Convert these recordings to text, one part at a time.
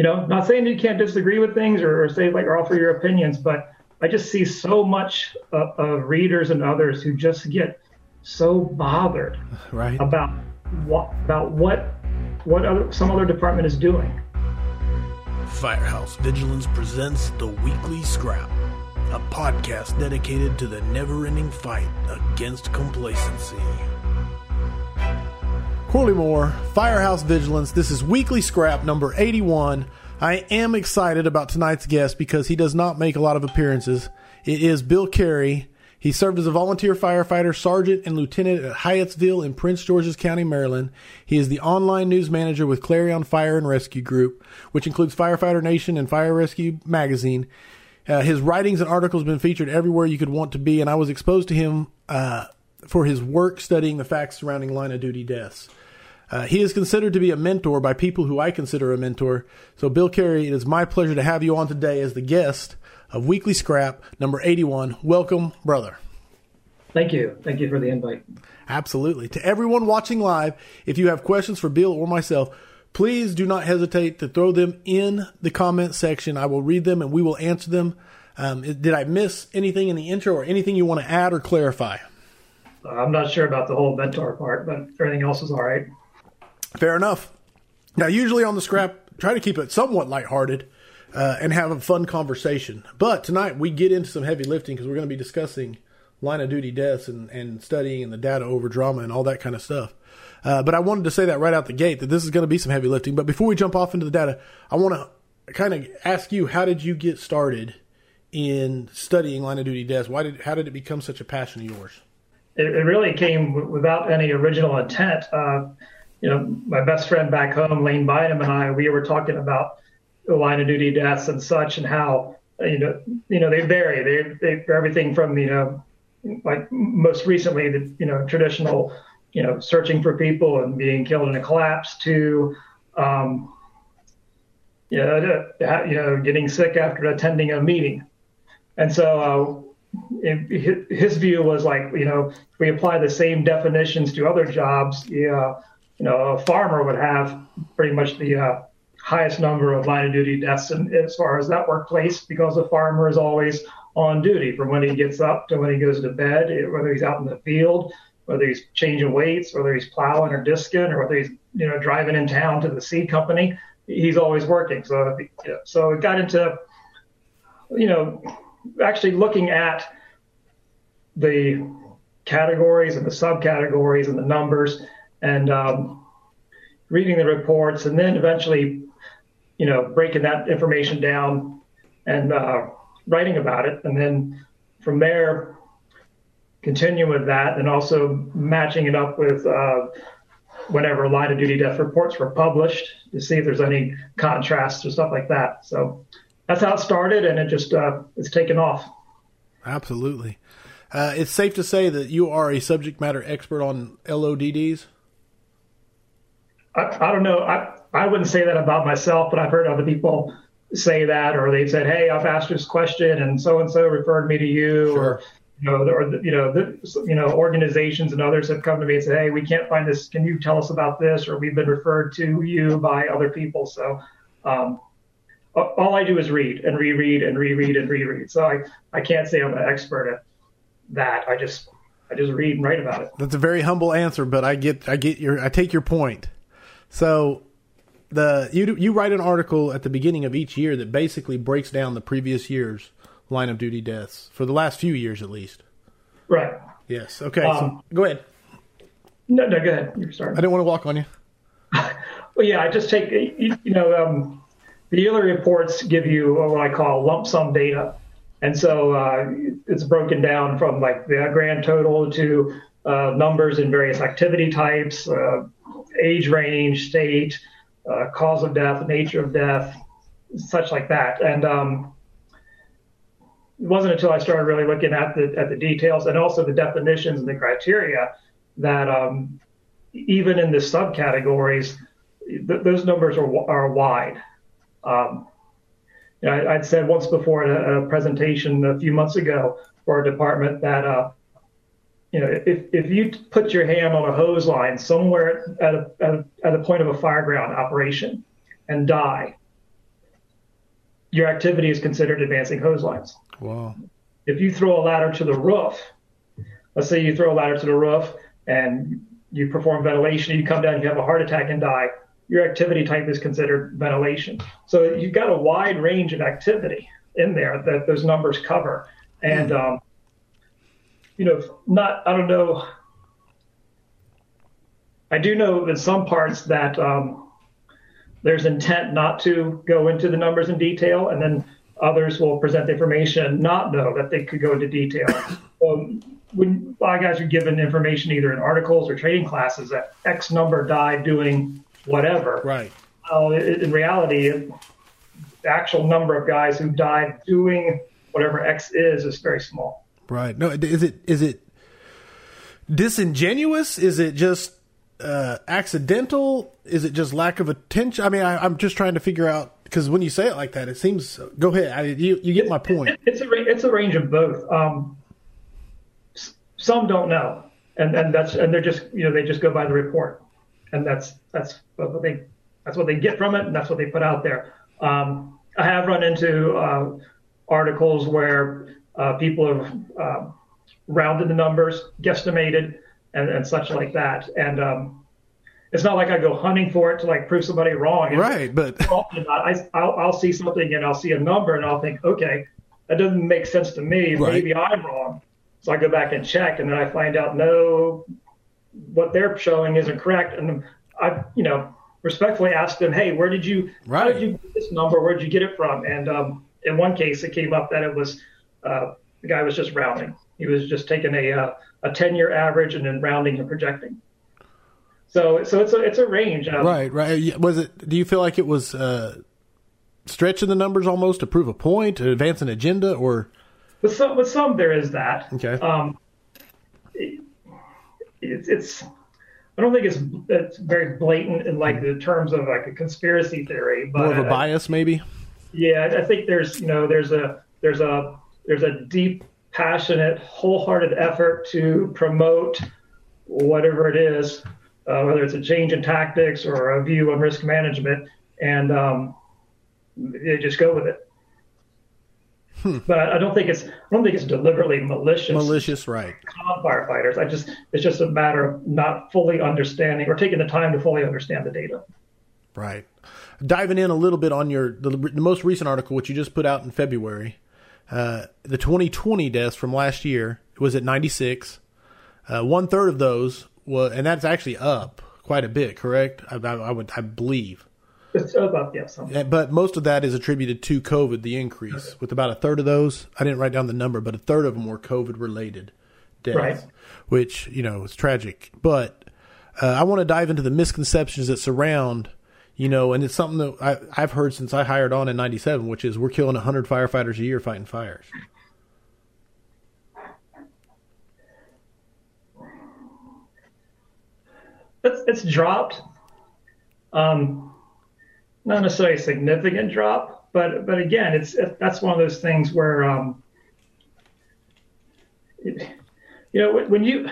you know, not saying you can't disagree with things or, or say like or offer your opinions, but I just see so much uh, of readers and others who just get so bothered right. about what about what what other, some other department is doing. Firehouse Vigilance presents the Weekly Scrap, a podcast dedicated to the never-ending fight against complacency. Corley Moore, Firehouse Vigilance. This is Weekly Scrap number 81. I am excited about tonight's guest because he does not make a lot of appearances. It is Bill Carey. He served as a volunteer firefighter, sergeant, and lieutenant at Hyattsville in Prince George's County, Maryland. He is the online news manager with Clarion Fire and Rescue Group, which includes Firefighter Nation and Fire Rescue Magazine. Uh, his writings and articles have been featured everywhere you could want to be, and I was exposed to him uh, for his work studying the facts surrounding line of duty deaths. Uh, he is considered to be a mentor by people who I consider a mentor. So, Bill Carey, it is my pleasure to have you on today as the guest of Weekly Scrap number 81. Welcome, brother. Thank you. Thank you for the invite. Absolutely. To everyone watching live, if you have questions for Bill or myself, please do not hesitate to throw them in the comment section. I will read them and we will answer them. Um, did I miss anything in the intro or anything you want to add or clarify? I'm not sure about the whole mentor part, but everything else is all right. Fair enough. Now, usually on the scrap, try to keep it somewhat lighthearted uh, and have a fun conversation. But tonight we get into some heavy lifting because we're going to be discussing line of duty deaths and, and studying and the data over drama and all that kind of stuff. Uh, but I wanted to say that right out the gate that this is going to be some heavy lifting. But before we jump off into the data, I want to kind of ask you how did you get started in studying line of duty deaths? Why did how did it become such a passion of yours? It, it really came without any original intent. Uh, you know, my best friend back home, Lane Bynum, and I, we were talking about the line of duty deaths and such, and how you know, you know, they vary. They they everything from you know, like most recently the you know traditional, you know, searching for people and being killed in a collapse to, um, you know, you know, getting sick after attending a meeting, and so. Uh, his view was like, you know, if we apply the same definitions to other jobs, yeah, you know, a farmer would have pretty much the uh, highest number of line of duty deaths in, as far as that workplace because the farmer is always on duty from when he gets up to when he goes to bed, whether he's out in the field, whether he's changing weights, whether he's plowing or disking, or whether he's you know driving in town to the seed company. He's always working. So so it got into you know actually looking at the categories and the subcategories and the numbers and um, reading the reports, and then eventually, you know, breaking that information down and uh, writing about it, and then from there, continue with that, and also matching it up with uh, whenever line of duty death reports were published to see if there's any contrasts or stuff like that. So that's how it started, and it just uh, it's taken off. Absolutely. Uh, it's safe to say that you are a subject matter expert on LODDs. I, I don't know. I, I wouldn't say that about myself, but I've heard other people say that, or they've said, "Hey, I've asked this question, and so and so referred me to you," sure. or you know, or you know, the, you know, organizations and others have come to me and said, "Hey, we can't find this. Can you tell us about this?" Or we've been referred to you by other people. So, um, all I do is read and reread and reread and reread. So I, I can't say I'm an expert at that. I just I just read and write about it. That's a very humble answer, but I get I get your I take your point. So the you you write an article at the beginning of each year that basically breaks down the previous year's line of duty deaths for the last few years at least. Right. Yes. Okay. Um, so go ahead. No, no, go ahead. You're sorry. I didn't want to walk on you. well, yeah, I just take you, you know um, the yearly reports give you what I call lump sum data, and so uh, it's broken down from like the grand total to uh, numbers in various activity types, uh, age range, state, uh, cause of death, nature of death, such like that. And um, it wasn't until I started really looking at the at the details and also the definitions and the criteria that um, even in the subcategories, th- those numbers are are wide. Um, you know, I, would said once before in a, a, presentation a few months ago for a department that uh, you know, if, if you put your hand on a hose line somewhere at a, at a, at a point of a fireground operation and die, your activity is considered advancing hose lines. Wow. If you throw a ladder to the roof, let's say you throw a ladder to the roof and you perform ventilation, you come down, you have a heart attack and die, your activity type is considered ventilation. So you've got a wide range of activity in there that those numbers cover. And, um, you know, not, I don't know, I do know in some parts that um, there's intent not to go into the numbers in detail, and then others will present the information and not know that they could go into detail. Um, when a lot of guys are given information either in articles or trading classes that X number died doing whatever. Right. Well, in reality, the actual number of guys who died doing whatever X is is very small. Right. No, is it is it disingenuous? Is it just uh, accidental? Is it just lack of attention? I mean, I, am just trying to figure out because when you say it like that, it seems. Go ahead. I, you you get my point. It's a it's a range of both. Um, some don't know, and and that's and they're just you know they just go by the report, and that's that's what they that's what they get from it, and that's what they put out there. Um, I have run into uh, articles where uh, people have uh, rounded the numbers, guesstimated, and, and such like that. And um, it's not like I go hunting for it to like prove somebody wrong. right, but I, I'll, I'll see something and I'll see a number and I'll think, okay, that doesn't make sense to me. Right. Maybe I'm wrong. So I go back and check, and then I find out no, what they're showing isn't correct. And I, you know, respectfully asked them, hey, where did you, right. how did you get this number? Where did you get it from? And um, in one case, it came up that it was uh, the guy was just rounding. He was just taking a uh, a 10 year average and then rounding and projecting. So so it's a it's a range. Um, right, right. Was it? Do you feel like it was uh, stretching the numbers almost to prove a point, to advance an agenda, or? With some with some there is that. Okay. Um, it, it's it's. I don't think it's it's very blatant in like the terms of like a conspiracy theory, but more of a bias, maybe. Yeah, I think there's you know there's a there's a there's a deep passionate, wholehearted effort to promote whatever it is, uh, whether it's a change in tactics or a view on risk management, and um, they just go with it. Hmm. But I don't think it's I don't think it's deliberately malicious. Malicious, right? On firefighters, I just it's just a matter of not fully understanding or taking the time to fully understand the data. Right. Diving in a little bit on your the, the most recent article, which you just put out in February, uh, the 2020 deaths from last year was at 96. Uh, one third of those was, and that's actually up quite a bit. Correct? I, I, I would, I believe. It's up, yes. But most of that is attributed to COVID, the increase. Okay. With about a third of those, I didn't write down the number, but a third of them were COVID related deaths, right. which you know is tragic. But uh, I want to dive into the misconceptions that surround you know, and it's something that I, I've heard since I hired on in '97, which is we're killing 100 firefighters a year fighting fires. It's, it's dropped. Um, not necessarily a significant drop, but but again, it's it, that's one of those things where um, it, you know when you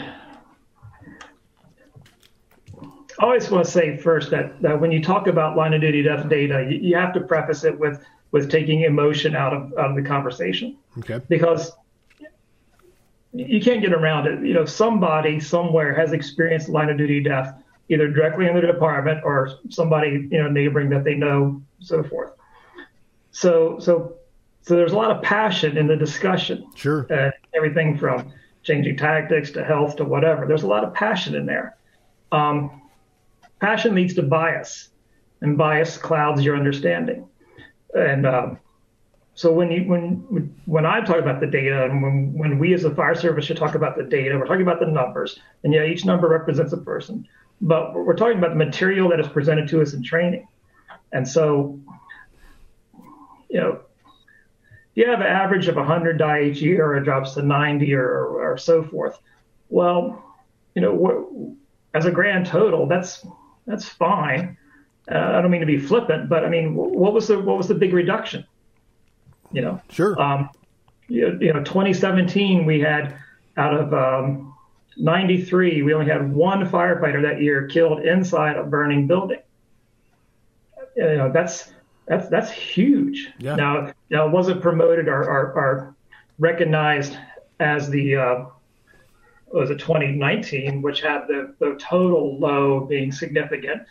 I always want to say first that, that when you talk about line of duty death data, you, you have to preface it with with taking emotion out of, out of the conversation. Okay. Because you can't get around it. You know, somebody somewhere has experienced line of duty death, either directly in the department or somebody you know neighboring that they know, so forth. So so so there's a lot of passion in the discussion. Sure. Uh, everything from changing tactics to health to whatever. There's a lot of passion in there. Um, passion leads to bias, and bias clouds your understanding. And um, so when you when when I talk about the data, and when when we as a fire service should talk about the data, we're talking about the numbers, and yeah, each number represents a person, but we're talking about the material that is presented to us in training. And so, you know, If you have an average of 100 die each year, or it drops to 90, or, or, or so forth. Well, you know, as a grand total, that's that's fine. Uh, I don't mean to be flippant, but I mean, what was the what was the big reduction? You know, sure. Um, you, you know, 2017 we had out of um, 93, we only had one firefighter that year killed inside a burning building. You know, that's That's that's huge. Yeah. Now, now it wasn't promoted or, or, or recognized as the uh, was it 2019, which had the, the total low being significant,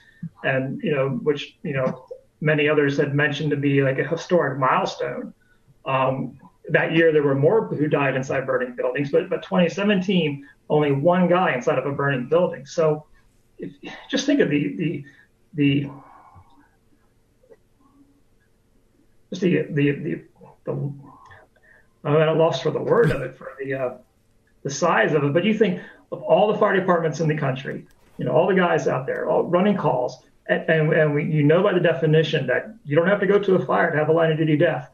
and you know which you know many others had mentioned to be like a historic milestone. Um, that year there were more who died inside burning buildings, but but 2017 only one guy inside of a burning building. So if, just think of the the the just the the the, the I'm at a loss for the word of it for the uh, the size of it. But you think of all the fire departments in the country, you know, all the guys out there, all running calls, and and, and we, you know by the definition that you don't have to go to a fire to have a line of duty death.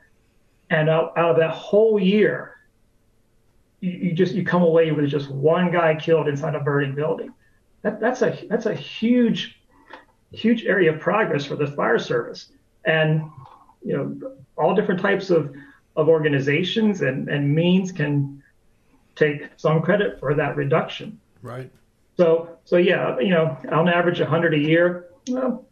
And out, out of that whole year, you, you just you come away with just one guy killed inside a burning building. That, that's a that's a huge huge area of progress for the fire service. And you know, all different types of, of organizations and, and means can take some credit for that reduction. Right. So, so yeah, you know, on average, 100 a year. Well,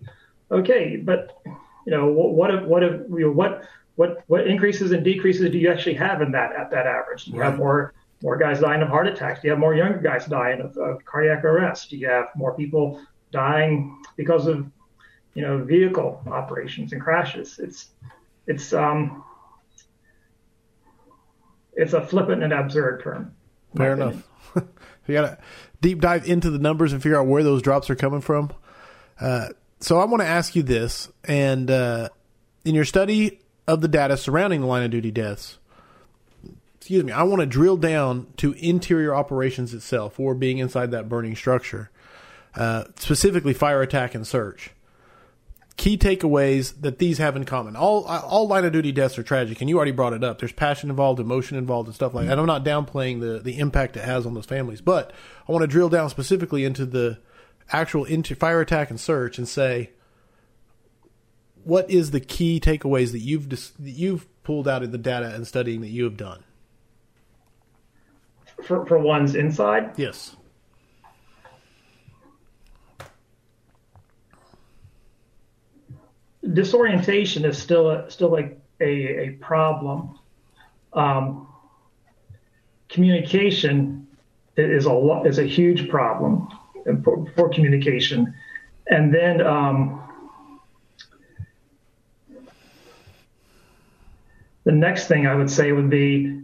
okay, but you know, what what if, what if, you know, what what what increases and decreases do you actually have in that at that average? Do you right. have more more guys dying of heart attacks? Do you have more younger guys dying of, of cardiac arrest? Do you have more people dying because of you know, vehicle operations and crashes. It's it's um it's a flippant and absurd term. Fair enough. you got to deep dive into the numbers and figure out where those drops are coming from. Uh, so I want to ask you this, and uh, in your study of the data surrounding the line of duty deaths, excuse me, I want to drill down to interior operations itself, or being inside that burning structure, uh, specifically fire attack and search key takeaways that these have in common. All all line of duty deaths are tragic, and you already brought it up. There's passion involved, emotion involved, and stuff like that. And I'm not downplaying the the impact it has on those families, but I want to drill down specifically into the actual into fire attack and search and say what is the key takeaways that you've that you've pulled out of the data and studying that you have done for for one's inside yes disorientation is still a, still like a, a problem. Um, communication is a is a huge problem for, for communication, and then um, the next thing I would say would be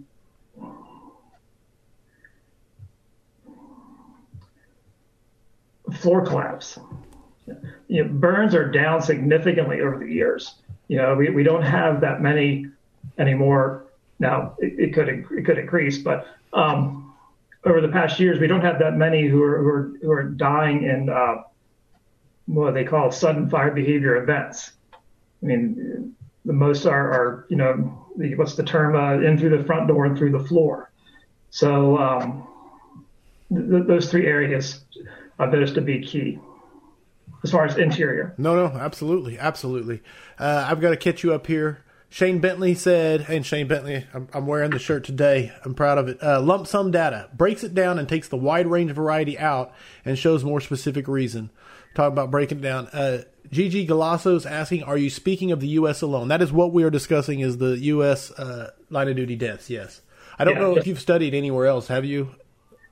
floor collapse you know, burns are down significantly over the years. You know, we, we don't have that many anymore. Now it, it could it could increase, but um, over the past years, we don't have that many who are who are, who are dying in uh, what they call sudden fire behavior events. I mean, the most are, are you know the, what's the term uh, in through the front door and through the floor. So um, th- those three areas are those to be key as far as interior. No, no, absolutely, absolutely. Uh, I've got to catch you up here. Shane Bentley said, and Shane Bentley, I'm, I'm wearing the shirt today. I'm proud of it. Uh, lump sum data breaks it down and takes the wide range variety out and shows more specific reason. Talk about breaking it down. Uh, Gigi Galasso is asking, are you speaking of the U.S. alone? That is what we are discussing is the U.S. Uh, line of duty deaths. Yes. I don't yeah, know if you've studied anywhere else. Have you?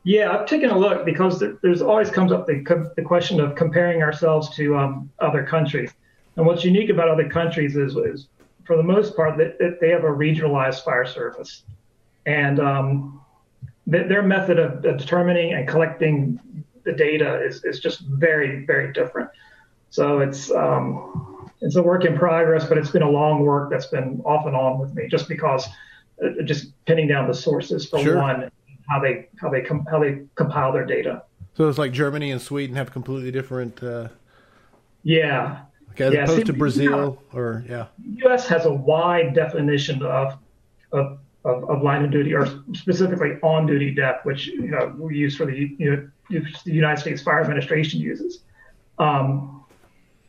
Yeah, I've taken a look because there's always comes up the, the question of comparing ourselves to um, other countries. And what's unique about other countries is, is for the most part, that they have a regionalized fire service. And um, their method of determining and collecting the data is, is just very, very different. So it's um, it's a work in progress, but it's been a long work that's been off and on with me, just because uh, just pinning down the sources for sure. one how they how they com- how they compile their data. So it's like Germany and Sweden have completely different. Uh, yeah. as yeah. opposed See, to Brazil or yeah. U.S. has a wide definition of of of, of line of duty or specifically on duty death, which you know we use for the you know the United States Fire Administration uses. Um,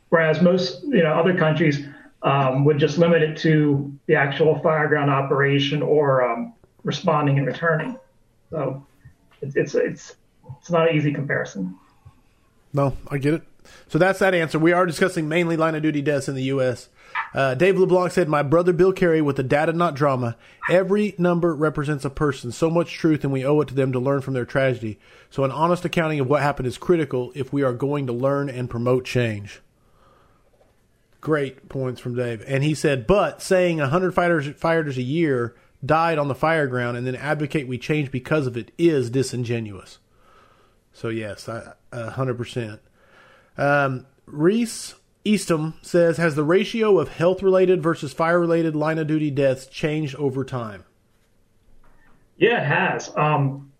whereas most you know other countries um, would just limit it to the actual fireground operation or um, responding and returning. So it's it's it's, not an easy comparison. No, I get it. So that's that answer. We are discussing mainly line of duty deaths in the U.S. Uh, Dave LeBlanc said, My brother Bill Carey with the data, not drama. Every number represents a person. So much truth, and we owe it to them to learn from their tragedy. So, an honest accounting of what happened is critical if we are going to learn and promote change. Great points from Dave. And he said, But saying 100 fighters, fighters a year died on the fire ground and then advocate we change because of it is disingenuous. So, yes, I, 100%. Um, Reese Eastham says, has the ratio of health related versus fire related line of duty deaths changed over time? Yeah, it has. Um,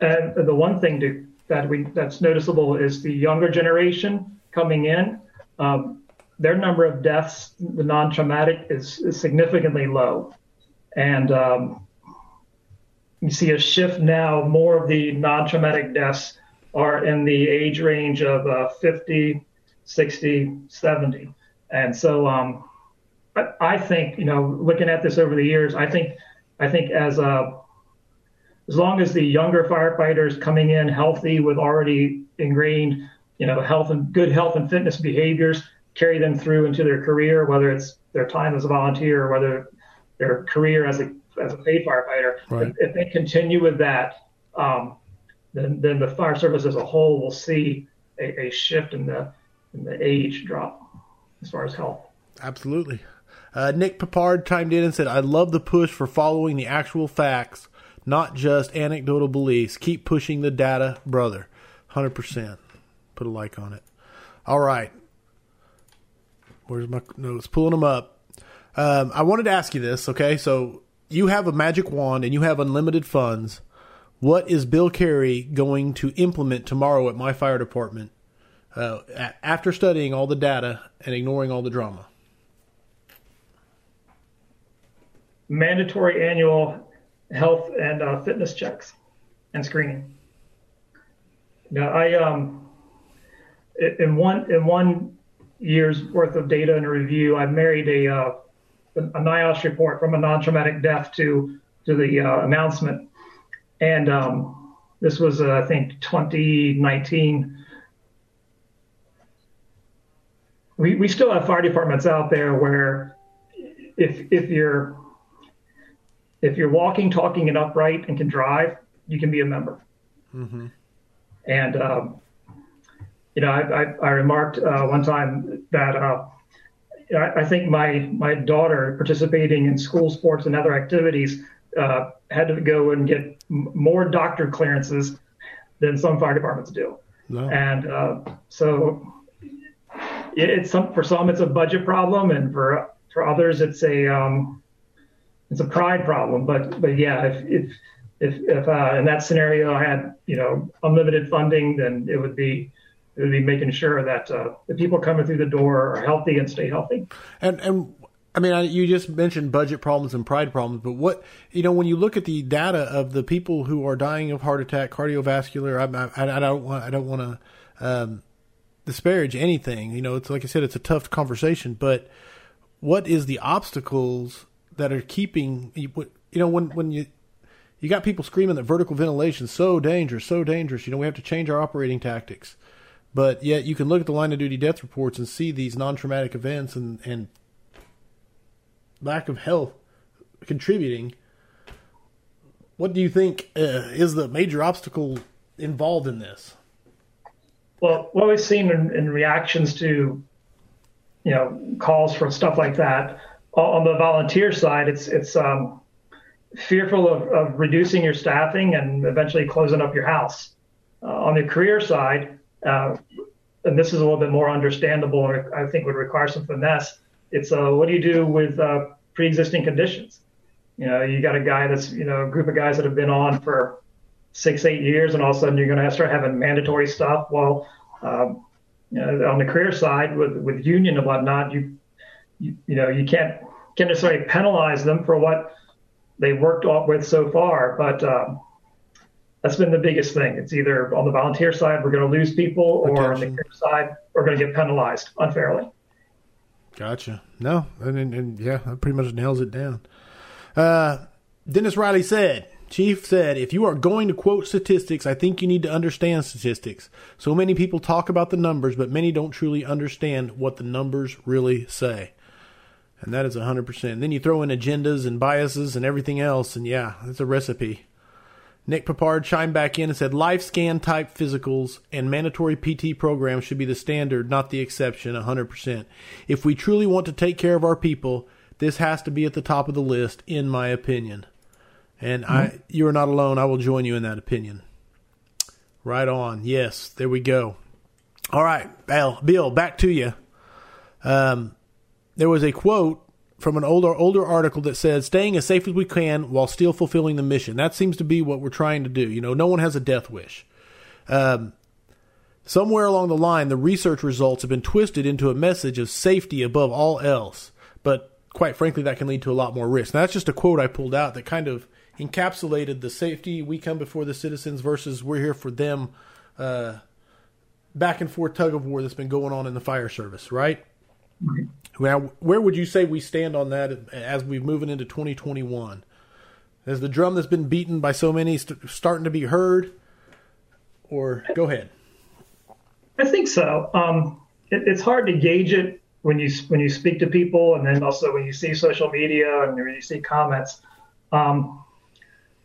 and the one thing to, that we that's noticeable is the younger generation coming in. Um, their number of deaths, the non-traumatic, is, is significantly low, and um, you see a shift now. More of the non-traumatic deaths are in the age range of uh, 50 60, 70. And so um, I, I, think, you know, looking at this over the years, I think, I think as a, uh, as long as the younger firefighters coming in healthy with already ingrained, you know, health and good health and fitness behaviors carry them through into their career, whether it's their time as a volunteer or whether their career as a as a paid firefighter. Right. If, if, they continue with that, um, then then the fire service as a whole will see a, a shift in the and the age drop as far as health. Absolutely. Uh, Nick Papard chimed in and said, I love the push for following the actual facts, not just anecdotal beliefs. Keep pushing the data, brother. 100%. Put a like on it. All right. Where's my notes? Pulling them up. Um, I wanted to ask you this, okay? So you have a magic wand and you have unlimited funds. What is Bill Carey going to implement tomorrow at my fire department uh, after studying all the data and ignoring all the drama? Mandatory annual health and uh, fitness checks and screening. Now, I um, in one in one year's worth of data and review, I married a uh, a NIOSH report from a non-traumatic death to to the uh, announcement, and um, this was uh, I think 2019 we, we still have fire departments out there where if if you're if you're walking, talking, and upright and can drive, you can be a member. Mm-hmm. And um, you know, I, I, I remarked uh, one time that uh, I, I, think my my daughter participating in school sports and other activities uh, had to go and get m- more doctor clearances than some fire departments do. No. And uh, so it's some for some it's a budget problem, and for for others it's a um, it's a pride problem. But but yeah, if if if, if uh, in that scenario I had you know unlimited funding, then it would be it would be making sure that uh, the people coming through the door are healthy and stay healthy. And and I mean, you just mentioned budget problems and pride problems, but what you know when you look at the data of the people who are dying of heart attack, cardiovascular, I, I, I don't want I don't want to um, disparage anything. You know, it's like I said, it's a tough conversation. But what is the obstacles that are keeping you? know, when when you you got people screaming that vertical ventilation is so dangerous, so dangerous. You know, we have to change our operating tactics. But yet, you can look at the line of duty death reports and see these non-traumatic events and and lack of health contributing. What do you think uh, is the major obstacle involved in this? Well, what we've seen in, in reactions to, you know, calls for stuff like that on the volunteer side, it's it's um, fearful of, of reducing your staffing and eventually closing up your house. Uh, on the career side, uh, and this is a little bit more understandable, I think would require some finesse. It's uh, what do you do with uh, pre-existing conditions? You know, you got a guy that's you know a group of guys that have been on for six, eight years, and all of a sudden you're going to start having mandatory stuff. Well, um, you know, on the career side with with union and whatnot, you you, you know you can't can't necessarily penalize them for what they worked off with so far, but um, that's been the biggest thing. It's either on the volunteer side we're going to lose people, or Attention. on the career side we're going to get penalized unfairly. Gotcha. No, and, and, and yeah, that pretty much nails it down. Uh, Dennis Riley said, Chief said, if you are going to quote statistics, I think you need to understand statistics. So many people talk about the numbers, but many don't truly understand what the numbers really say. And that is 100%. Then you throw in agendas and biases and everything else, and yeah, that's a recipe. Nick Papard chimed back in and said life scan type physicals and mandatory PT programs should be the standard, not the exception, 100%. If we truly want to take care of our people, this has to be at the top of the list, in my opinion. And mm-hmm. I, you are not alone. I will join you in that opinion. Right on. Yes, there we go. All right, Bill. Bill, back to you. Um, there was a quote from an older older article that said staying as safe as we can while still fulfilling the mission. That seems to be what we're trying to do. You know, no one has a death wish. Um, somewhere along the line, the research results have been twisted into a message of safety above all else. But quite frankly, that can lead to a lot more risk. Now, that's just a quote I pulled out that kind of encapsulated the safety we come before the citizens versus we're here for them. Uh, back and forth tug of war that's been going on in the fire service, right? Now, where would you say we stand on that as we're moving into 2021? Is the drum that's been beaten by so many st- starting to be heard? Or go ahead. I think so. Um, it, it's hard to gauge it when you when you speak to people, and then also when you see social media and when you see comments. Um,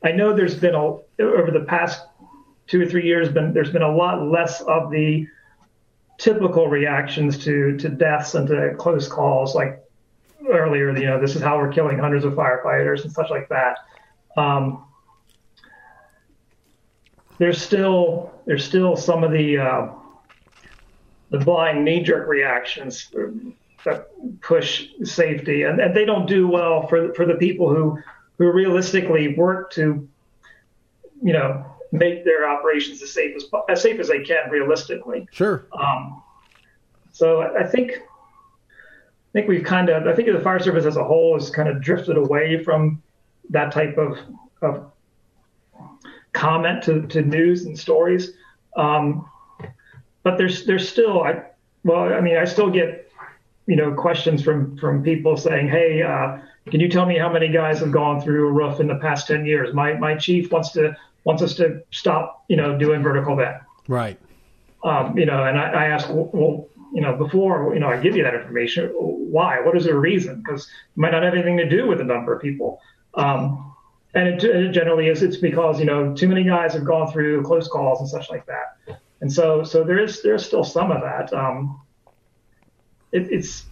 I know there's been a over the past two or three years been there's been a lot less of the typical reactions to to deaths and to close calls like earlier you know this is how we're killing hundreds of firefighters and such like that. Um, there's still there's still some of the uh, the blind knee-jerk reactions that push safety and, and they don't do well for for the people who who realistically work to you know make their operations as safe as as safe as they can realistically. Sure. Um, so I think I think we've kind of I think the fire service as a whole has kind of drifted away from that type of, of comment to, to news and stories. Um, but there's there's still I well I mean I still get you know questions from from people saying hey uh, can you tell me how many guys have gone through a roof in the past 10 years my my chief wants to wants us to stop, you know, doing vertical vent. Right. Um, you know, and I, I ask, well, you know, before, you know, I give you that information, why? What is the reason? Because it might not have anything to do with the number of people. Um, and it, it, generally is, it's because, you know, too many guys have gone through close calls and such like that. And so, so there is, there's still some of that. Um, it, it's,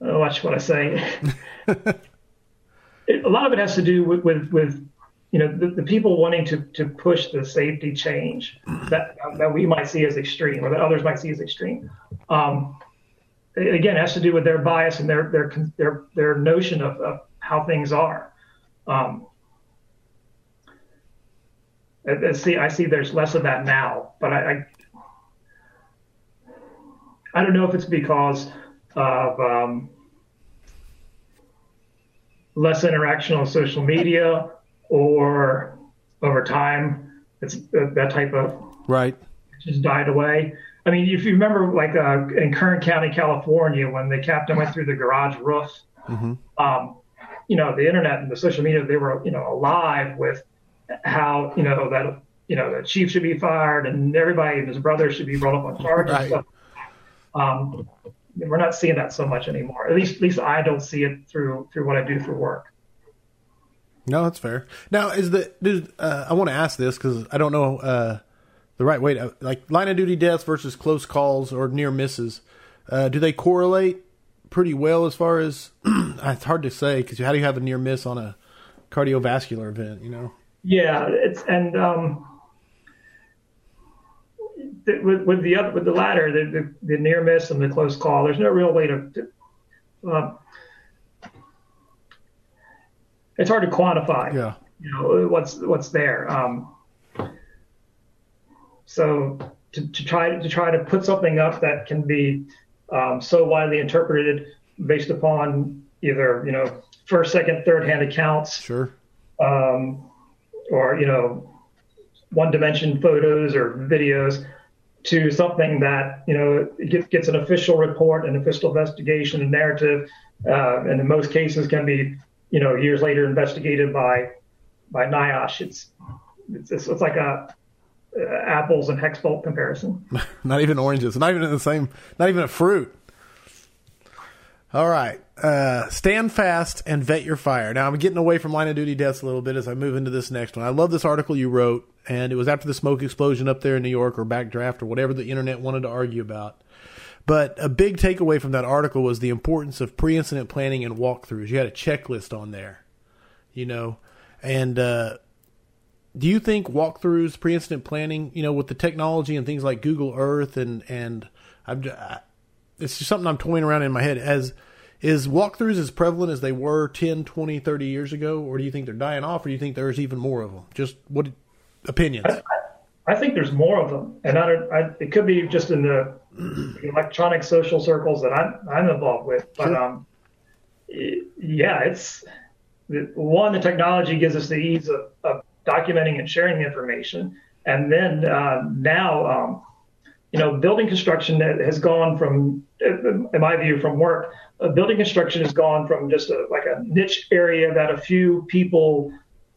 oh, watch what I say. it, a lot of it has to do with, with, with you know, the, the, people wanting to, to push the safety change that that we might see as extreme or that others might see as extreme. Um, again, has to do with their bias and their their their their notion of, of how things are. Um, I see, I see. There's less of that now, but I, I, I don't know if it's because of um, less interaction on social media or over time, it's uh, that type of right just died away. I mean, if you remember, like uh, in Kern County, California, when the captain went through the garage roof, mm-hmm. um, you know, the internet and the social media, they were, you know, alive with how, you know, that, you know, the chief should be fired and everybody and his brother should be brought up on charges. Right. Um, we're not seeing that so much anymore. At least, at least I don't see it through through what I do for work. No, that's fair. Now, is the dude, uh, I want to ask this because I don't know uh, the right way to like line of duty deaths versus close calls or near misses. Uh, do they correlate pretty well as far as it's hard to say because how do you have a near miss on a cardiovascular event? You know. Yeah, it's and um, with, with the other, with the latter, the, the, the near miss and the close call, there's no real way to, to uh, it's hard to quantify. Yeah. You know what's what's there. Um, so to, to try to try to put something up that can be um, so widely interpreted based upon either you know first, second, third hand accounts, sure, um, or you know one dimension photos or videos to something that you know gets an official report, an official investigation, a narrative, uh, and in most cases can be you know, years later investigated by by NIOSH. It's it's, it's like a uh, apples and hex bolt comparison. not even oranges. Not even the same. Not even a fruit. All right. Uh, stand fast and vet your fire. Now, I'm getting away from line of duty deaths a little bit as I move into this next one. I love this article you wrote, and it was after the smoke explosion up there in New York or backdraft or whatever the internet wanted to argue about. But a big takeaway from that article was the importance of pre incident planning and walkthroughs. You had a checklist on there, you know, and uh, do you think walkthroughs, pre incident planning, you know, with the technology and things like Google Earth and, and I'm, I, it's just something I'm toying around in my head as is walkthroughs as prevalent as they were 10, 20, 30 years ago, or do you think they're dying off, or do you think there's even more of them? Just what opinions? I, I think there's more of them, and I don't. I, it could be just in the electronic social circles that I'm I'm involved with, but sure. um, yeah, it's one. The technology gives us the ease of, of documenting and sharing the information, and then uh, now. Um, you know, building construction has gone from, in my view, from work, uh, building construction has gone from just a, like a niche area that a few people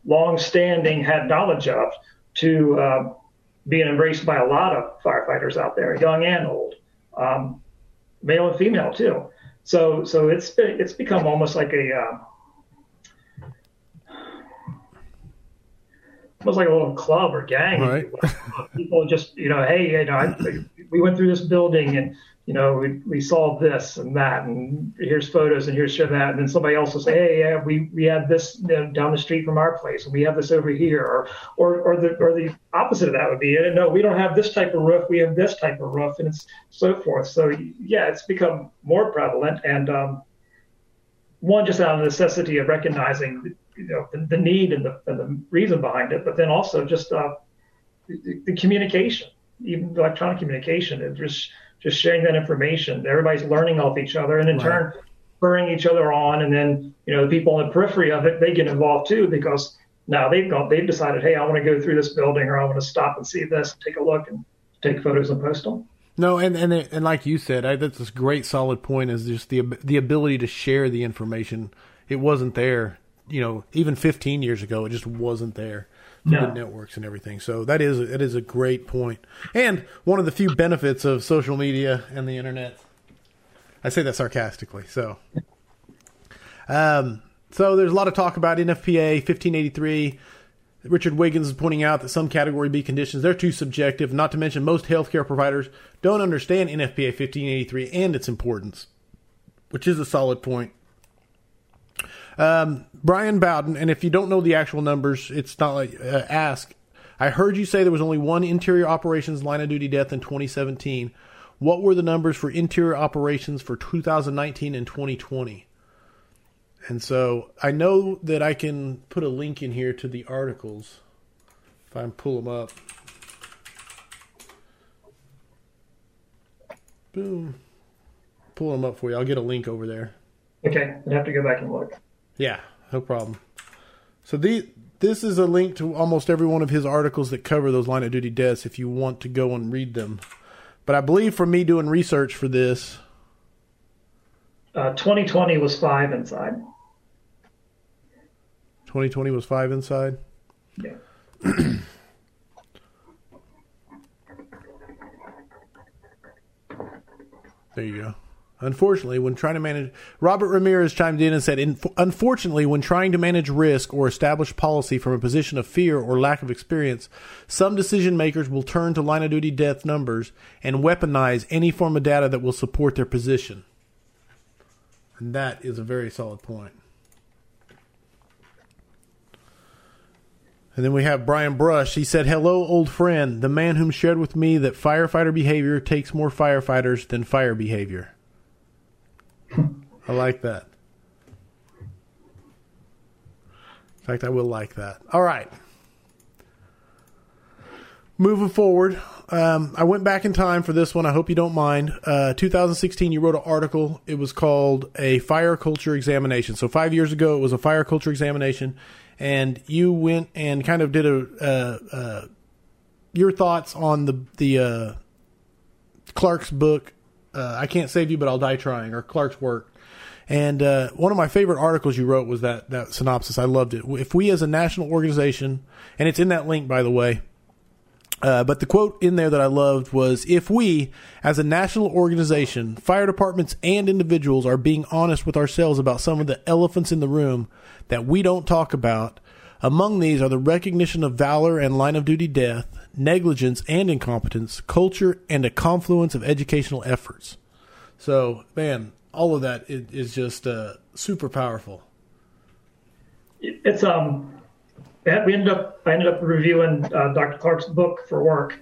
long standing had knowledge of to uh, being embraced by a lot of firefighters out there, young and old, um, male and female too. So, so it's it's become almost like a uh, almost like a little club or gang. Right. People just, you know, hey, you know, I, we went through this building and, you know, we, we saw this and that, and here's photos and here's that. And then somebody else will say, hey, yeah, we, we had this down the street from our place and we have this over here. Or, or, or the, or the opposite of that would be, no, we don't have this type of roof. We have this type of roof and it's so forth. So yeah, it's become more prevalent. And, um, one, just out of necessity of recognizing you know the, the need and the, and the, reason behind it, but then also just uh, the, the, communication, even electronic communication, and just just sharing that information. Everybody's learning off each other, and in right. turn, spurring each other on. And then you know the people on the periphery of it, they get involved too because now they've gone, they've decided, hey, I want to go through this building, or I want to stop and see this, take a look, and take photos and post them. No, and and and like you said, I, that's a great solid point. Is just the the ability to share the information. It wasn't there you know, even 15 years ago, it just wasn't there. No. The networks and everything. So that is it is a great point, and one of the few benefits of social media and the internet. I say that sarcastically. So, um, so there's a lot of talk about NFPA 1583. Richard Wiggins is pointing out that some Category B conditions they're too subjective. Not to mention most healthcare providers don't understand NFPA 1583 and its importance, which is a solid point. Um, Brian Bowden, and if you don't know the actual numbers, it's not like uh, ask. I heard you say there was only one interior operations line of duty death in 2017. What were the numbers for interior operations for 2019 and 2020? And so I know that I can put a link in here to the articles if I pull them up. Boom. Pull them up for you. I'll get a link over there. Okay, I'd have to go back and look. Yeah, no problem. So the this is a link to almost every one of his articles that cover those line of duty deaths if you want to go and read them. But I believe for me doing research for this, uh, 2020 was five inside. 2020 was five inside. Yeah. there you go. Unfortunately, when trying to manage, Robert Ramirez chimed in and said, Unfortunately, when trying to manage risk or establish policy from a position of fear or lack of experience, some decision makers will turn to line of duty death numbers and weaponize any form of data that will support their position. And that is a very solid point. And then we have Brian Brush. He said, Hello, old friend, the man whom shared with me that firefighter behavior takes more firefighters than fire behavior. I like that. In fact, I will like that. All right. Moving forward, um, I went back in time for this one. I hope you don't mind. Uh, 2016, you wrote an article. It was called a fire culture examination. So five years ago, it was a fire culture examination, and you went and kind of did a uh, uh, your thoughts on the the uh, Clark's book uh, I can't save you, but I'll die trying, or Clark's work. And uh, one of my favorite articles you wrote was that that synopsis. I loved it. If we, as a national organization, and it's in that link, by the way, Uh, but the quote in there that I loved was If we, as a national organization, fire departments and individuals, are being honest with ourselves about some of the elephants in the room that we don't talk about, among these are the recognition of valor and line of duty death, negligence and incompetence, culture, and a confluence of educational efforts. So, man, all of that is, just uh, super powerful. It's um, we ended up I ended up reviewing uh, Dr. Clark's book for work,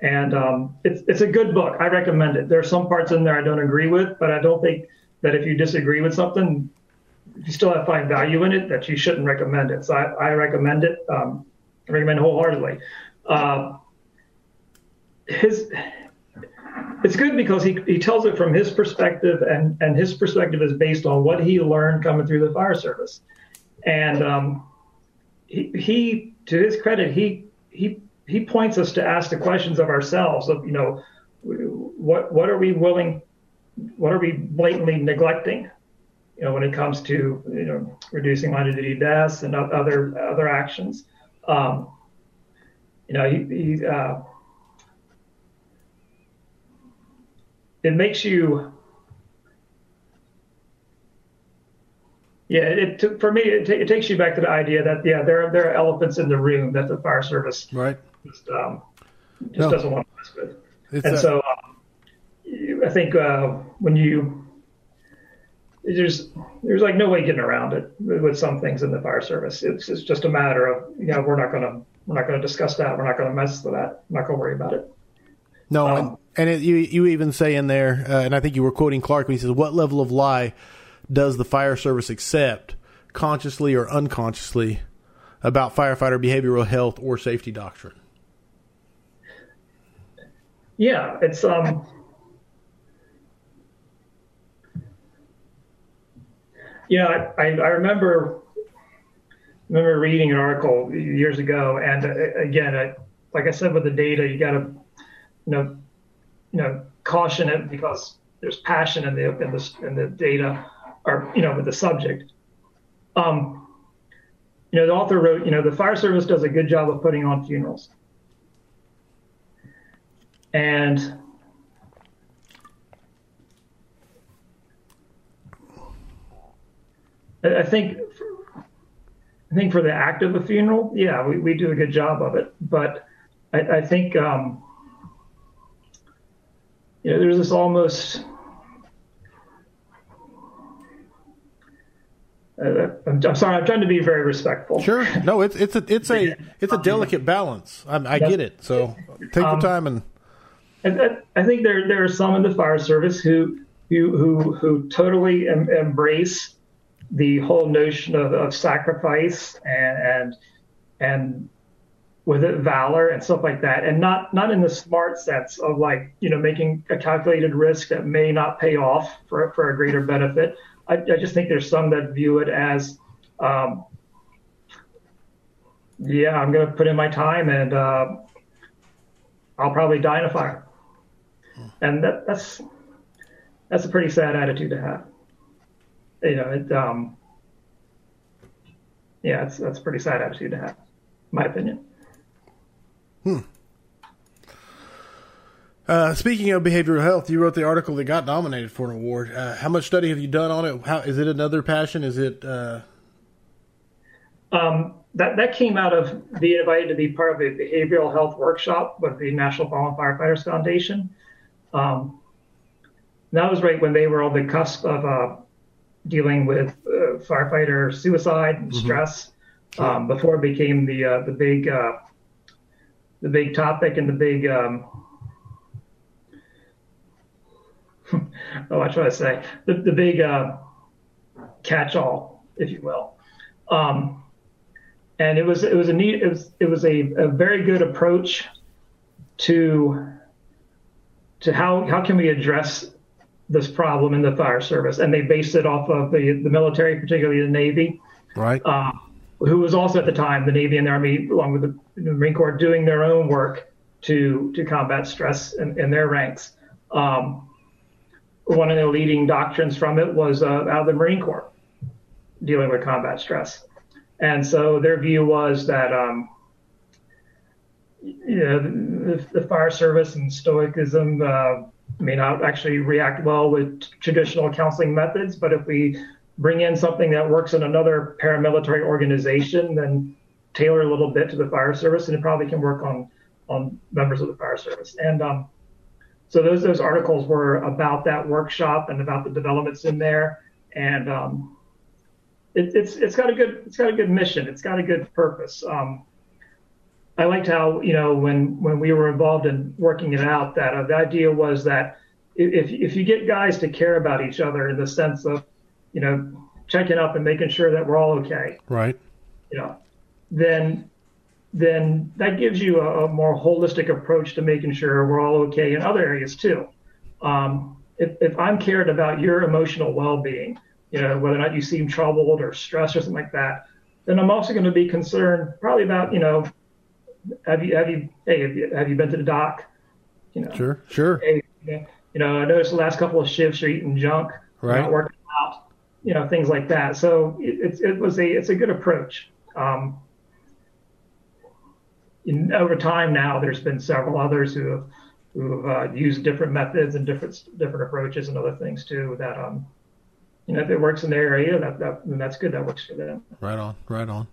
and um, it's it's a good book. I recommend it. There are some parts in there I don't agree with, but I don't think that if you disagree with something, you still have find value in it, that you shouldn't recommend it. So I, I recommend it. Um, I recommend it wholeheartedly. Uh, his it's good because he, he tells it from his perspective and, and his perspective is based on what he learned coming through the fire service. And um, he, he, to his credit, he, he, he points us to ask the questions of ourselves of, you know, what, what are we willing, what are we blatantly neglecting? You know, when it comes to, you know, reducing line of duty deaths and other, other actions. Um, you know, he, he uh, it makes you yeah it for me it, t- it, takes you back to the idea that yeah there are there are elephants in the room that the fire service right just, um, just no. doesn't want to mess with it's and a- so um, I think uh, when you there's there's like no way getting around it with some things in the fire service. It's it's just a matter of you know we're not gonna we're not gonna discuss that. We're not gonna mess with that. I'm not gonna worry about it. No, um, and, and it, you you even say in there, uh, and I think you were quoting Clark when he says, "What level of lie does the fire service accept, consciously or unconsciously, about firefighter behavioral health or safety doctrine?" Yeah, it's um. Yeah, I, I remember remember reading an article years ago, and uh, again, I, like I said, with the data, you got to you know, you know, caution it because there's passion in the in the in the data, or you know, with the subject. Um, you know, the author wrote, you know, the fire service does a good job of putting on funerals, and I think I think for the act of a funeral, yeah, we, we do a good job of it. But I, I think um, you know, there's this almost uh, I'm, I'm, sorry. I'm trying to be very respectful. Sure. No, it's it's a it's a it's a delicate balance. I, I get it. So take your um, time and. I, I think there there are some in the fire service who who who, who totally em, embrace the whole notion of, of sacrifice and and and with it, valor and stuff like that, and not not in the smart sense of like you know making a calculated risk that may not pay off for for a greater benefit. I, I just think there's some that view it as, um, yeah, I'm going to put in my time and uh, I'll probably die in a fire, and that, that's that's a pretty sad attitude to have. You know, it, um, yeah, it's that's a pretty sad attitude to have, my opinion. Uh, speaking of behavioral health, you wrote the article that got nominated for an award. Uh, how much study have you done on it? How is it another passion? Is it? Uh... Um, that that came out of being invited to be part of a behavioral health workshop with the National Fallen Firefighters Foundation. Um, that was right when they were on the cusp of uh, dealing with uh, firefighter suicide and mm-hmm. stress. Um, before it became the uh, the big the big topic and the big um, oh, what should I say? The, the big uh, catch-all, if you will. Um, and it was it was a neat it was it was a, a very good approach to to how how can we address this problem in the fire service, and they based it off of the the military, particularly the Navy. Right. Uh, who was also at the time the Navy and the Army, along with the, the Marine Corps, doing their own work to to combat stress in, in their ranks. Um, one of the leading doctrines from it was uh, out of the Marine Corps, dealing with combat stress, and so their view was that um, you know, the, the fire service and stoicism uh, may not actually react well with traditional counseling methods, but if we bring in something that works in another paramilitary organization, then tailor a little bit to the fire service, and it probably can work on on members of the fire service. And um, so those those articles were about that workshop and about the developments in there, and um, it, it's it's got a good it's got a good mission. It's got a good purpose. Um, I liked how you know when when we were involved in working it out that uh, the idea was that if if you get guys to care about each other in the sense of you know checking up and making sure that we're all okay, right? You know, then then that gives you a, a more holistic approach to making sure we're all okay in other areas too. Um, if, if I'm cared about your emotional well-being, you know whether or not you seem troubled or stressed or something like that, then I'm also going to be concerned probably about you know have you have you hey have you, have you been to the doc? You know, sure, sure. Hey, you know, I noticed the last couple of shifts you're eating junk, right? Not working out, you know, things like that. So it, it, it was a it's a good approach. Um, in, over time now, there's been several others who have who have uh, used different methods and different different approaches and other things too. That um, you know, if it works in their area, that, that that's good. That works for them. Right on, right on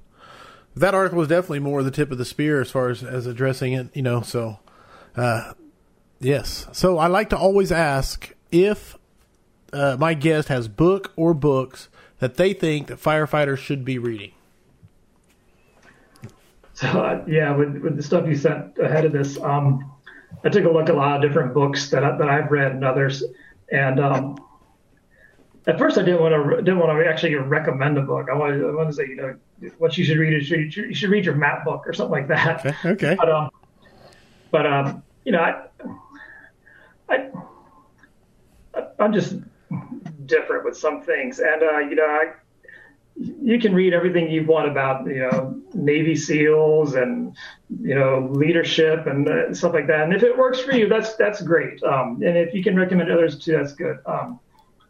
that article was definitely more the tip of the spear as far as, as addressing it, you know. So, uh, yes. So I like to always ask if uh, my guest has book or books that they think that firefighters should be reading. So uh, yeah, with, with the stuff you sent ahead of this, um, I took a look at a lot of different books that I, that I've read and others, and um, at first I didn't want to didn't want to actually recommend a book. I wanted, I wanted to say you know what you should read is you should, you should read your map book or something like that. Okay. okay. But um, but um, you know, I, I, I'm just different with some things, and uh, you know, I, you can read everything you want about you know Navy SEALs and you know leadership and uh, stuff like that. And if it works for you, that's that's great. Um, and if you can recommend others too, that's good. Um,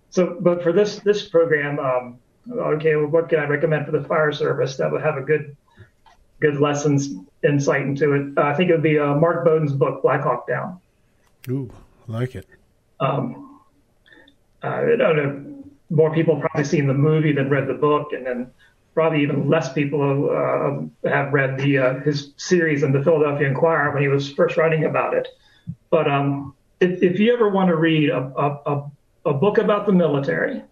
so, but for this this program, um, okay, well, what can I recommend for the fire service that would have a good good lessons insight into it? Uh, I think it would be uh, Mark Bowden's book, Black Hawk Down. Ooh, like it. Um, uh, I don't know. More people probably seen the movie than read the book, and then probably even less people uh, have read the uh, his series in the Philadelphia Inquirer when he was first writing about it. But um, if, if, you ever want to read a, a, a, a book about the military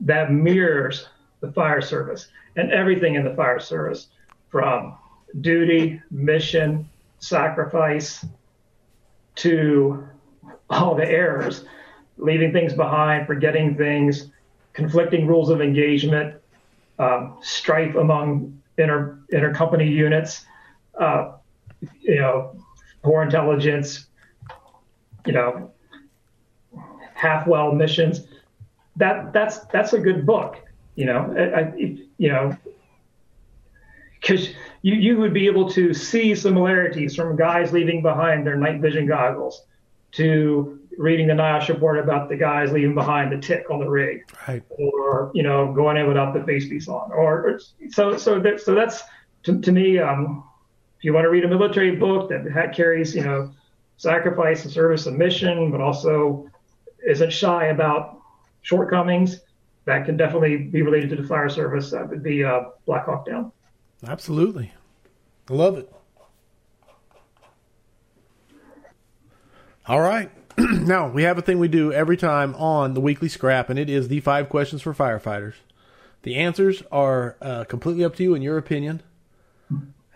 that mirrors the fire service and everything in the fire service from duty, mission, sacrifice to all the errors, leaving things behind, forgetting things, conflicting rules of engagement, um, strife among inter intercompany units, uh, you know, poor intelligence, you know, half well missions that that's that's a good book. You know, I, I, you know, because you you would be able to see similarities from guys leaving behind their night vision goggles to reading the NIOSH report about the guys leaving behind the TIC on the rig, right. or you know going in without the face piece on, or, or so so that so that's to, to me. Um, if you want to read a military book that carries you know sacrifice and service and mission, but also isn't shy about shortcomings that can definitely be related to the fire service. That would be uh, Black Hawk Down. Absolutely. I love it. All right. now, we have a thing we do every time on the weekly scrap, and it is the five questions for firefighters. The answers are uh, completely up to you in your opinion.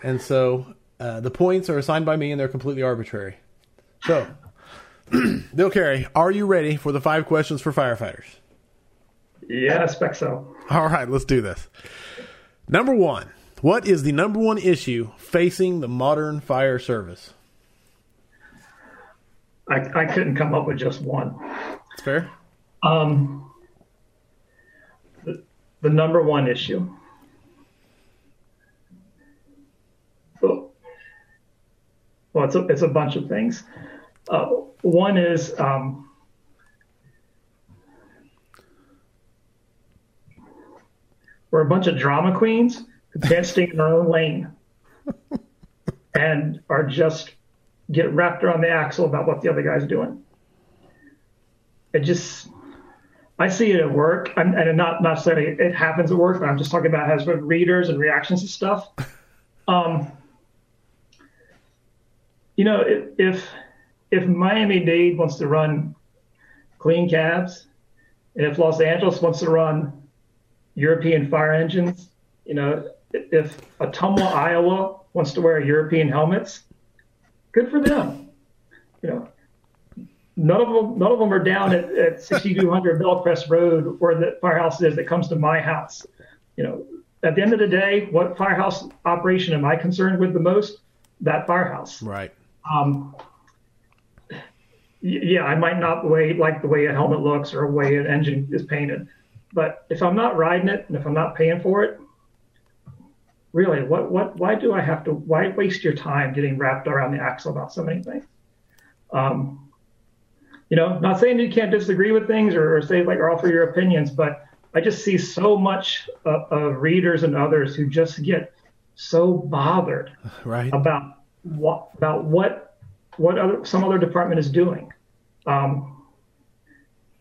And so uh, the points are assigned by me, and they're completely arbitrary. So, Bill Carey, are you ready for the five questions for firefighters? Yeah, I expect so. All right, let's do this. Number one, what is the number one issue facing the modern fire service? I, I couldn't come up with just one. That's fair. Um, the, the number one issue. Well, it's a, it's a bunch of things. Uh, one is um, we're a bunch of drama queens who can't stay in our own lane. and are just get wrapped around the axle about what the other guy's doing. It just, I see it at work, I'm, and not not necessarily it happens at work, but I'm just talking about as readers and reactions to stuff. Um, you know, if, if if Miami Dade wants to run clean cabs, and if Los Angeles wants to run European fire engines, you know, if Ottumwa, Iowa wants to wear European helmets, good for them. You know, none of them, none of them are down at, at 6200 Bellcrest Road where the firehouse is that comes to my house. You know, at the end of the day, what firehouse operation am I concerned with the most? That firehouse. Right. Um, yeah, I might not way, like the way a helmet looks or the way an engine is painted, but if I'm not riding it and if I'm not paying for it, really, what, what, why do I have to, why waste your time getting wrapped around the axle about so many things? Um, you know, not saying you can't disagree with things or, or say like or offer your opinions, but I just see so much of, of readers and others who just get so bothered right. about what about what what other some other department is doing. Um,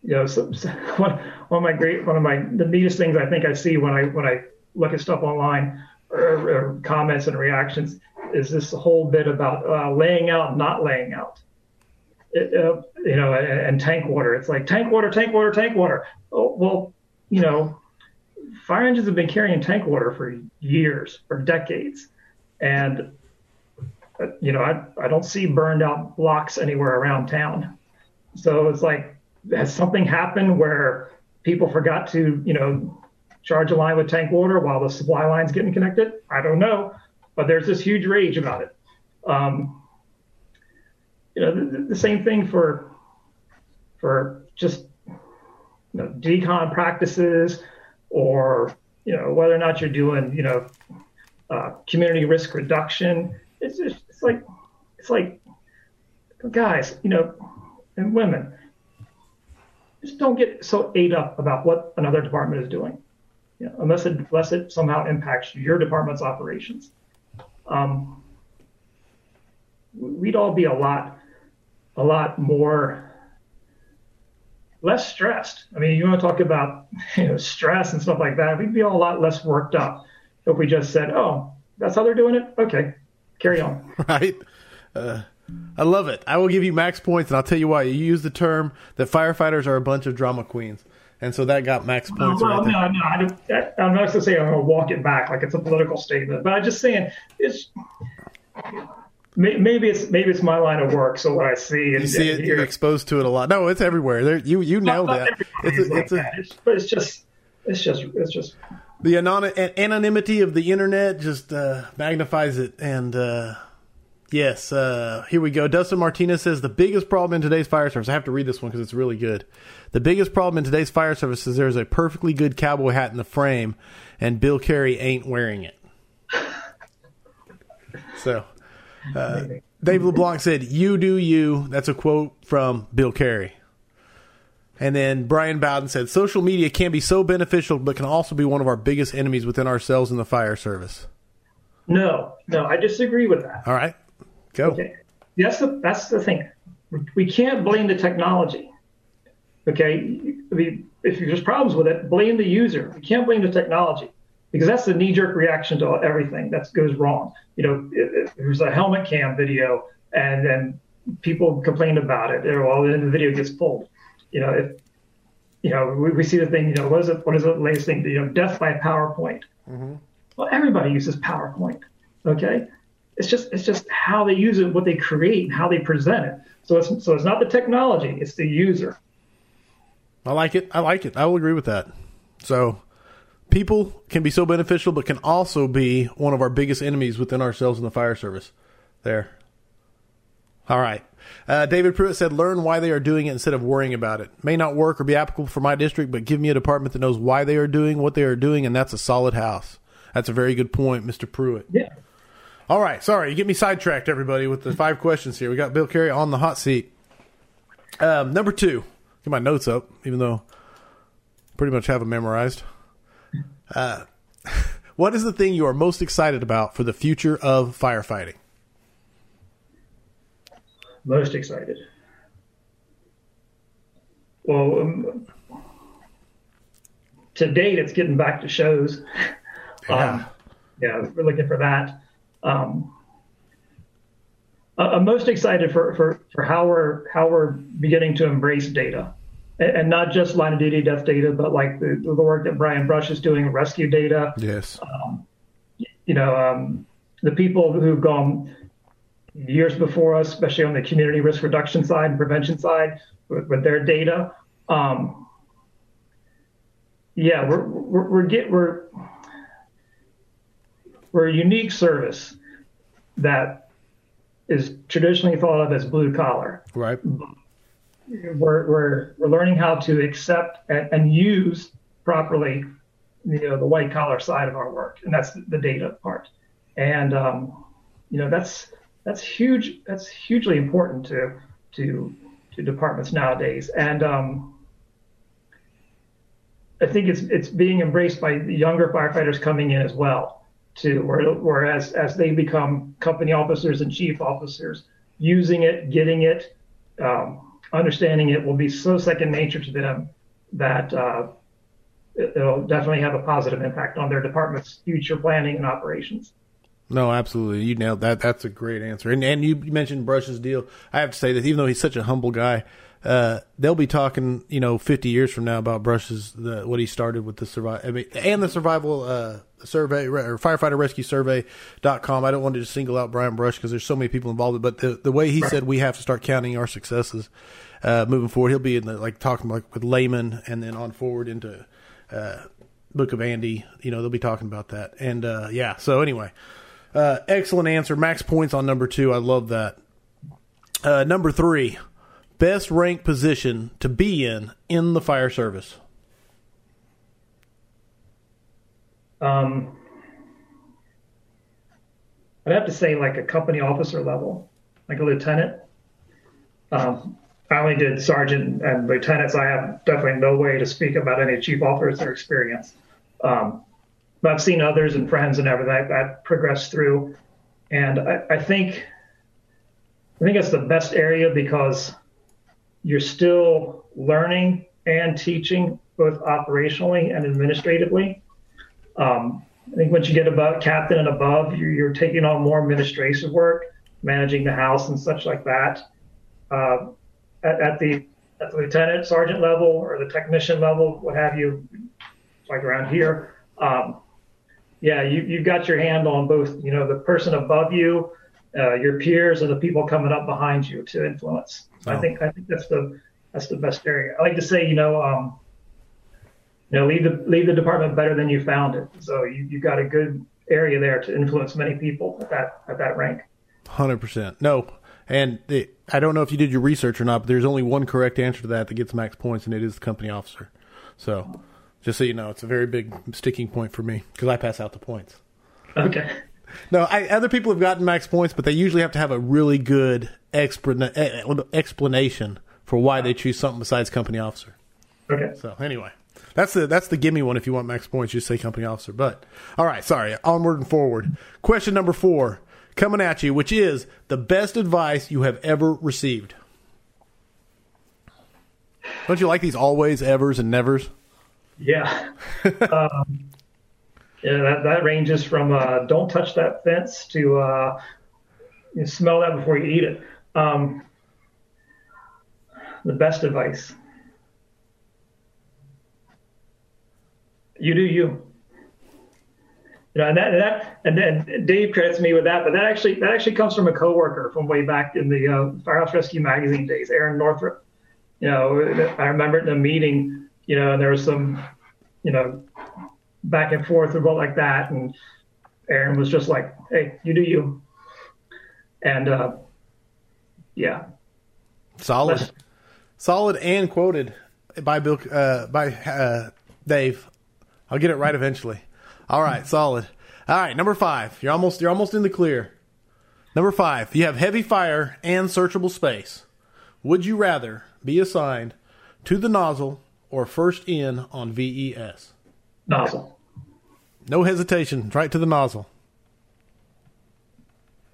you know, so, so one, one of my great one of my the neatest things I think I see when I when I look at stuff online or, comments and reactions is this whole bit about uh, laying out, not laying out. It, uh, you know, and, and, tank water. It's like tank water, tank water, tank water. Oh, well, you know, fire engines have been carrying tank water for years or decades, and uh, you know, I I don't see burned out blocks anywhere around town. So it's like, has something happened where people forgot to, you know, charge a line with tank water while the supply line's getting connected? I don't know, but there's this huge rage about it. Um, you know, the, the, same thing for for just you know, decon practices, or you know whether or not you're doing you know uh, community risk reduction. It's just it's like it's like guys, you know, and women just don't get so ate up about what another department is doing you know, unless it unless it somehow impacts your department's operations. Um, we'd all be a lot a lot more less stressed. I mean, you want to talk about you know stress and stuff like that. We'd be all a lot less worked up if we just said, "Oh, that's how they're doing it. Okay, carry on." Right. Uh, I love it. I will give you max points, and I'll tell you why. You use the term that firefighters are a bunch of drama queens and so that got max points. Well, right no, no, I am not going to say I'm going to walk it back like it's a political statement, but I'm just saying it's maybe it's maybe it's my line of work. So what I see, and, you see it, you're exposed to it a lot. No, it's everywhere. There, you you nailed that. It's, a, like it's, a, it's, but it's just it's just it's just the anonymity of the internet just uh, magnifies it and. Uh, Yes, uh, here we go. Dustin Martinez says the biggest problem in today's fire service. I have to read this one because it's really good. The biggest problem in today's fire service is there's a perfectly good cowboy hat in the frame, and Bill Carey ain't wearing it. so, uh, Dave LeBlanc said, "You do you." That's a quote from Bill Carey. And then Brian Bowden said, "Social media can be so beneficial, but can also be one of our biggest enemies within ourselves in the fire service." No, no, I disagree with that. All right. Go. Okay. That's the that's the thing. We can't blame the technology. Okay. I mean, if there's problems with it, blame the user. We can't blame the technology because that's the knee-jerk reaction to everything that goes wrong. You know, if there's a helmet cam video and then people complain about it, or well, then the video gets pulled. You know, if you know, we, we see the thing. You know, what is it? What is the latest thing? You know, death by PowerPoint. Mm-hmm. Well, everybody uses PowerPoint. Okay, it's just it's just how they use it, what they create, and how they present it. So it's so it's not the technology; it's the user. I like it. I like it. I will agree with that. So people can be so beneficial, but can also be one of our biggest enemies within ourselves in the fire service. There. All right. Uh, David Pruitt said, learn why they are doing it instead of worrying about it. May not work or be applicable for my district, but give me a department that knows why they are doing what they are doing, and that's a solid house. That's a very good point, Mr. Pruitt. Yeah. All right, sorry, you get me sidetracked, everybody, with the five questions here. We got Bill Carey on the hot seat. Um, number two, get my notes up, even though pretty much have them memorized. Uh, what is the thing you are most excited about for the future of firefighting? Most excited. Well, um, to date, it's getting back to shows. Yeah. Um, yeah, we're looking for that. Um, I- I'm most excited for, for, for how we're how we're beginning to embrace data, and, and not just line of duty death data, but like the, the work that Brian Brush is doing, rescue data. Yes. You know, um, the people who've gone years before us, especially on the community risk reduction side and prevention side, with, with their data. Um, yeah, we're we're, we're get we're we're a unique service that is traditionally thought of as blue collar. Right. We're, we're, we're learning how to accept and, and use properly, you know, the white collar side of our work, and that's the data part. And um, you know, that's that's huge. That's hugely important to to to departments nowadays. And um, I think it's it's being embraced by the younger firefighters coming in as well, too. Where, whereas as they become company officers and chief officers, using it, getting it, um, understanding it will be so second nature to them that uh, it, it'll definitely have a positive impact on their department's future planning and operations. No, absolutely. You nailed that. That's a great answer. And and you mentioned Brush's deal. I have to say that even though he's such a humble guy, uh, they'll be talking, you know, 50 years from now about Brush's the what he started with the survival I mean, and the survival uh, survey or firefighter rescue survey.com. I don't want to just single out Brian Brush because there's so many people involved, but the the way he said we have to start counting our successes uh, moving forward. He'll be in the like talking like with Layman and then on forward into uh, Book of Andy. You know, they'll be talking about that. And uh, yeah, so anyway. Uh, excellent answer. Max points on number two. I love that. Uh, number three, best ranked position to be in in the fire service. Um, I'd have to say like a company officer level, like a lieutenant. Um, I only did sergeant and lieutenants. I have definitely no way to speak about any chief officer experience. Um, but I've seen others and friends and everything that, that progressed through, and I, I think I think it's the best area because you're still learning and teaching both operationally and administratively. Um, I think once you get above captain and above, you're, you're, taking on more administrative work, managing the house and such like that. Uh, at, at, the at the lieutenant sergeant level or the technician level, what have you, like around here, um, yeah, you you've got your hand on both. You know, the person above you, uh, your peers, and the people coming up behind you to influence. So oh. I think I think that's the that's the best area. I like to say, you know, um, you know, leave the leave the department better than you found it. So you you got a good area there to influence many people at that at that rank. Hundred percent. No, and I don't know if you did your research or not, but there's only one correct answer to that that gets max points, and it is the company officer. So, just so you know, it's a very big sticking point for me because I pass out the points. Okay. No, I, other people have gotten max points, but they usually have to have a really good explan- explanation for why they choose something besides company officer. Okay. So anyway, that's the that's the gimme one. If you want max points, just say company officer. But all right, sorry. Onward and forward. Question number four coming at you, which is the best advice you have ever received. Don't you like these always, evers, and nevers? Yeah. um, yeah, that, that ranges from uh, don't touch that fence to uh, you smell that before you eat it. Um, the best advice. You do you. You know, and that, and that, and then Dave credits me with that, but that actually, that actually comes from a coworker from way back in the uh, Firehouse Rescue magazine days, Aaron Northrup. You know, I remember in a meeting, you know, and there was some, you know, back and forth about like that, and Aaron was just like, "Hey, you do you," and uh, yeah, solid, solid, and quoted by Bill uh, by uh, Dave. I'll get it right eventually. All right, solid. All right, number five. You're almost you're almost in the clear. Number five. You have heavy fire and searchable space. Would you rather be assigned to the nozzle or first in on VES? Nozzle. No hesitation. Right to the nozzle.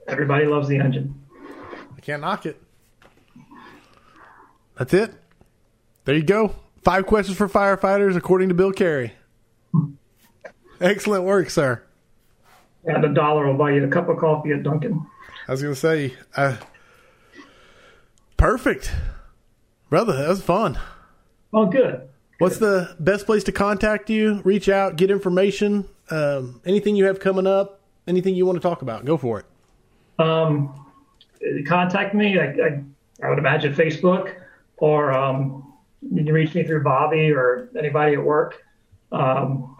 Everybody loves the engine. Can't knock it. That's it. There you go. Five questions for firefighters, according to Bill Carey. Excellent work, sir. And a dollar will buy you a cup of coffee at Dunkin'. I was going to say, uh, perfect. Brother, that was fun. Oh, good. What's the best place to contact you, reach out, get information, um, anything you have coming up, anything you want to talk about? Go for it. Um, contact me. I, I, I would imagine Facebook, or um, you can reach me through Bobby or anybody at work. Um,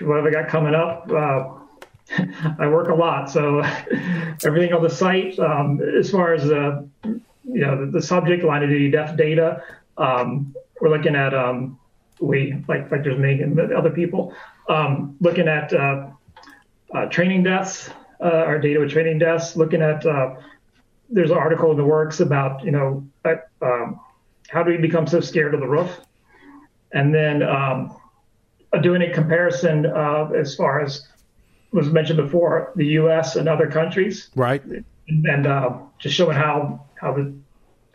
what have I got coming up? Uh, I work a lot, so everything on the site, um, as far as the you know the, the subject line of duty death data, um, we're looking at um, we like like there's me and other people um, looking at uh, uh, training deaths, uh, our data with training desks, looking at uh, there's an article in the works about you know um, how do we become so scared of the roof, and then um, doing a comparison as far as was mentioned before, the U.S. and other countries, right, and, and uh, just showing how how the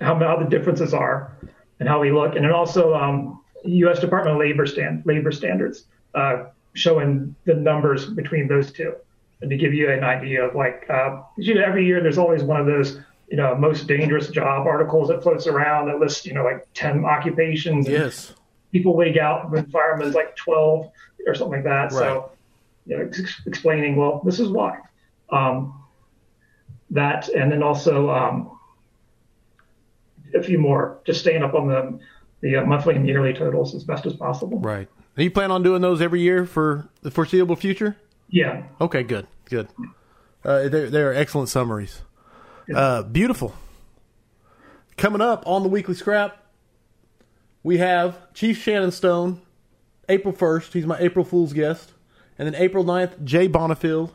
how, how the differences are and how we look, and then also um, U.S. Department of Labor stand labor standards uh, showing the numbers between those two, and to give you an idea of like, uh, you know, every year there's always one of those you know most dangerous job articles that floats around that lists you know like ten occupations. Yes. People wig out with firemen's like twelve or something like that. Right. So you know, ex- explaining, well, this is why. Um, that, and then also um, a few more, just staying up on the the uh, monthly and yearly totals as best as possible. Right. And you plan on doing those every year for the foreseeable future? Yeah. Okay, good, good. Uh, they're, they're excellent summaries. Uh, beautiful. Coming up on the weekly scrap, we have Chief Shannon Stone, April 1st. He's my April Fool's guest. And then April 9th, Jay Bonifield.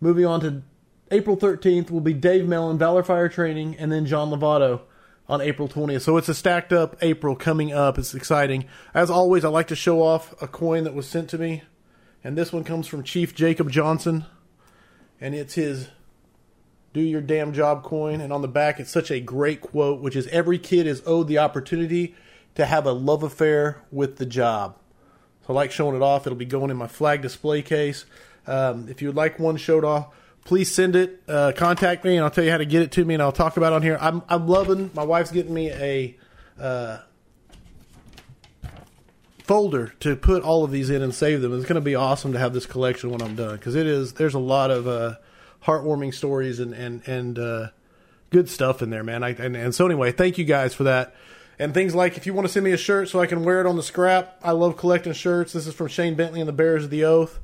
Moving on to April 13th will be Dave Mellon, Valor Fire Training, and then John Lovato on April 20th. So it's a stacked up April coming up. It's exciting. As always, I like to show off a coin that was sent to me. And this one comes from Chief Jacob Johnson. And it's his do your damn job coin. And on the back, it's such a great quote, which is every kid is owed the opportunity to have a love affair with the job. So I like showing it off. It'll be going in my flag display case. Um, if you would like one showed off, please send it. Uh, contact me, and I'll tell you how to get it to me, and I'll talk about it on here. I'm I'm loving. My wife's getting me a uh, folder to put all of these in and save them. It's going to be awesome to have this collection when I'm done because it is. There's a lot of uh, heartwarming stories and and and uh, good stuff in there, man. I, and, and so anyway, thank you guys for that. And things like if you want to send me a shirt so I can wear it on the scrap, I love collecting shirts. This is from Shane Bentley and the Bearers of the Oath.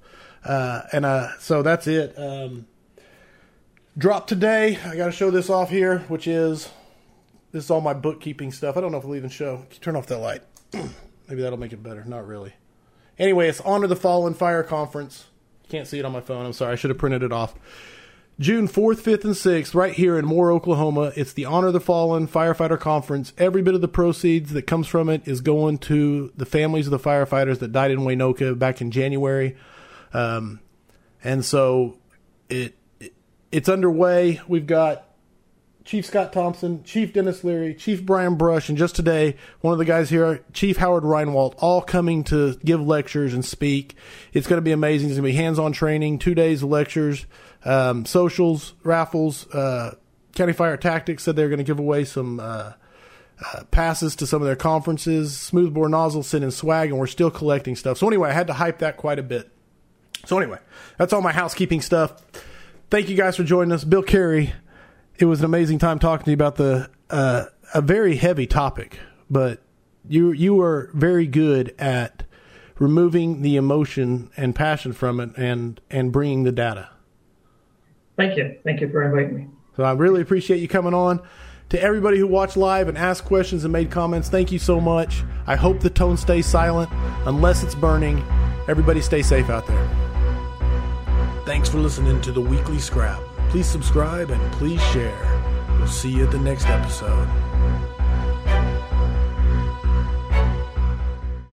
Uh, and uh, so that's it. Um, drop today. I got to show this off here, which is this is all my bookkeeping stuff. I don't know if it'll even show. Turn off that light. Maybe that'll make it better. Not really. Anyway, it's Honor the Fallen Fire Conference. Can't see it on my phone. I'm sorry. I should have printed it off. June 4th, 5th, and 6th, right here in Moore, Oklahoma. It's the Honor the Fallen Firefighter Conference. Every bit of the proceeds that comes from it is going to the families of the firefighters that died in Waynoka back in January. Um, and so it, it it's underway. We've got Chief Scott Thompson, Chief Dennis Leary, Chief Brian Brush, and just today, one of the guys here, Chief Howard Reinwald, all coming to give lectures and speak. It's going to be amazing. It's going to be hands-on training, two days of lectures, um, socials, raffles. Uh, County Fire Tactics said they're going to give away some uh, uh, passes to some of their conferences. Smoothbore Nozzle sending swag, and we're still collecting stuff. So anyway, I had to hype that quite a bit. So anyway, that's all my housekeeping stuff. Thank you guys for joining us, Bill Carey it was an amazing time talking to you about the uh, a very heavy topic, but you you were very good at removing the emotion and passion from it and and bringing the data. Thank you, thank you for inviting me. So I really appreciate you coming on. To everybody who watched live and asked questions and made comments, thank you so much. I hope the tone stays silent unless it's burning. Everybody stay safe out there. Thanks for listening to the weekly scrap. Please subscribe and please share. We'll see you at the next episode.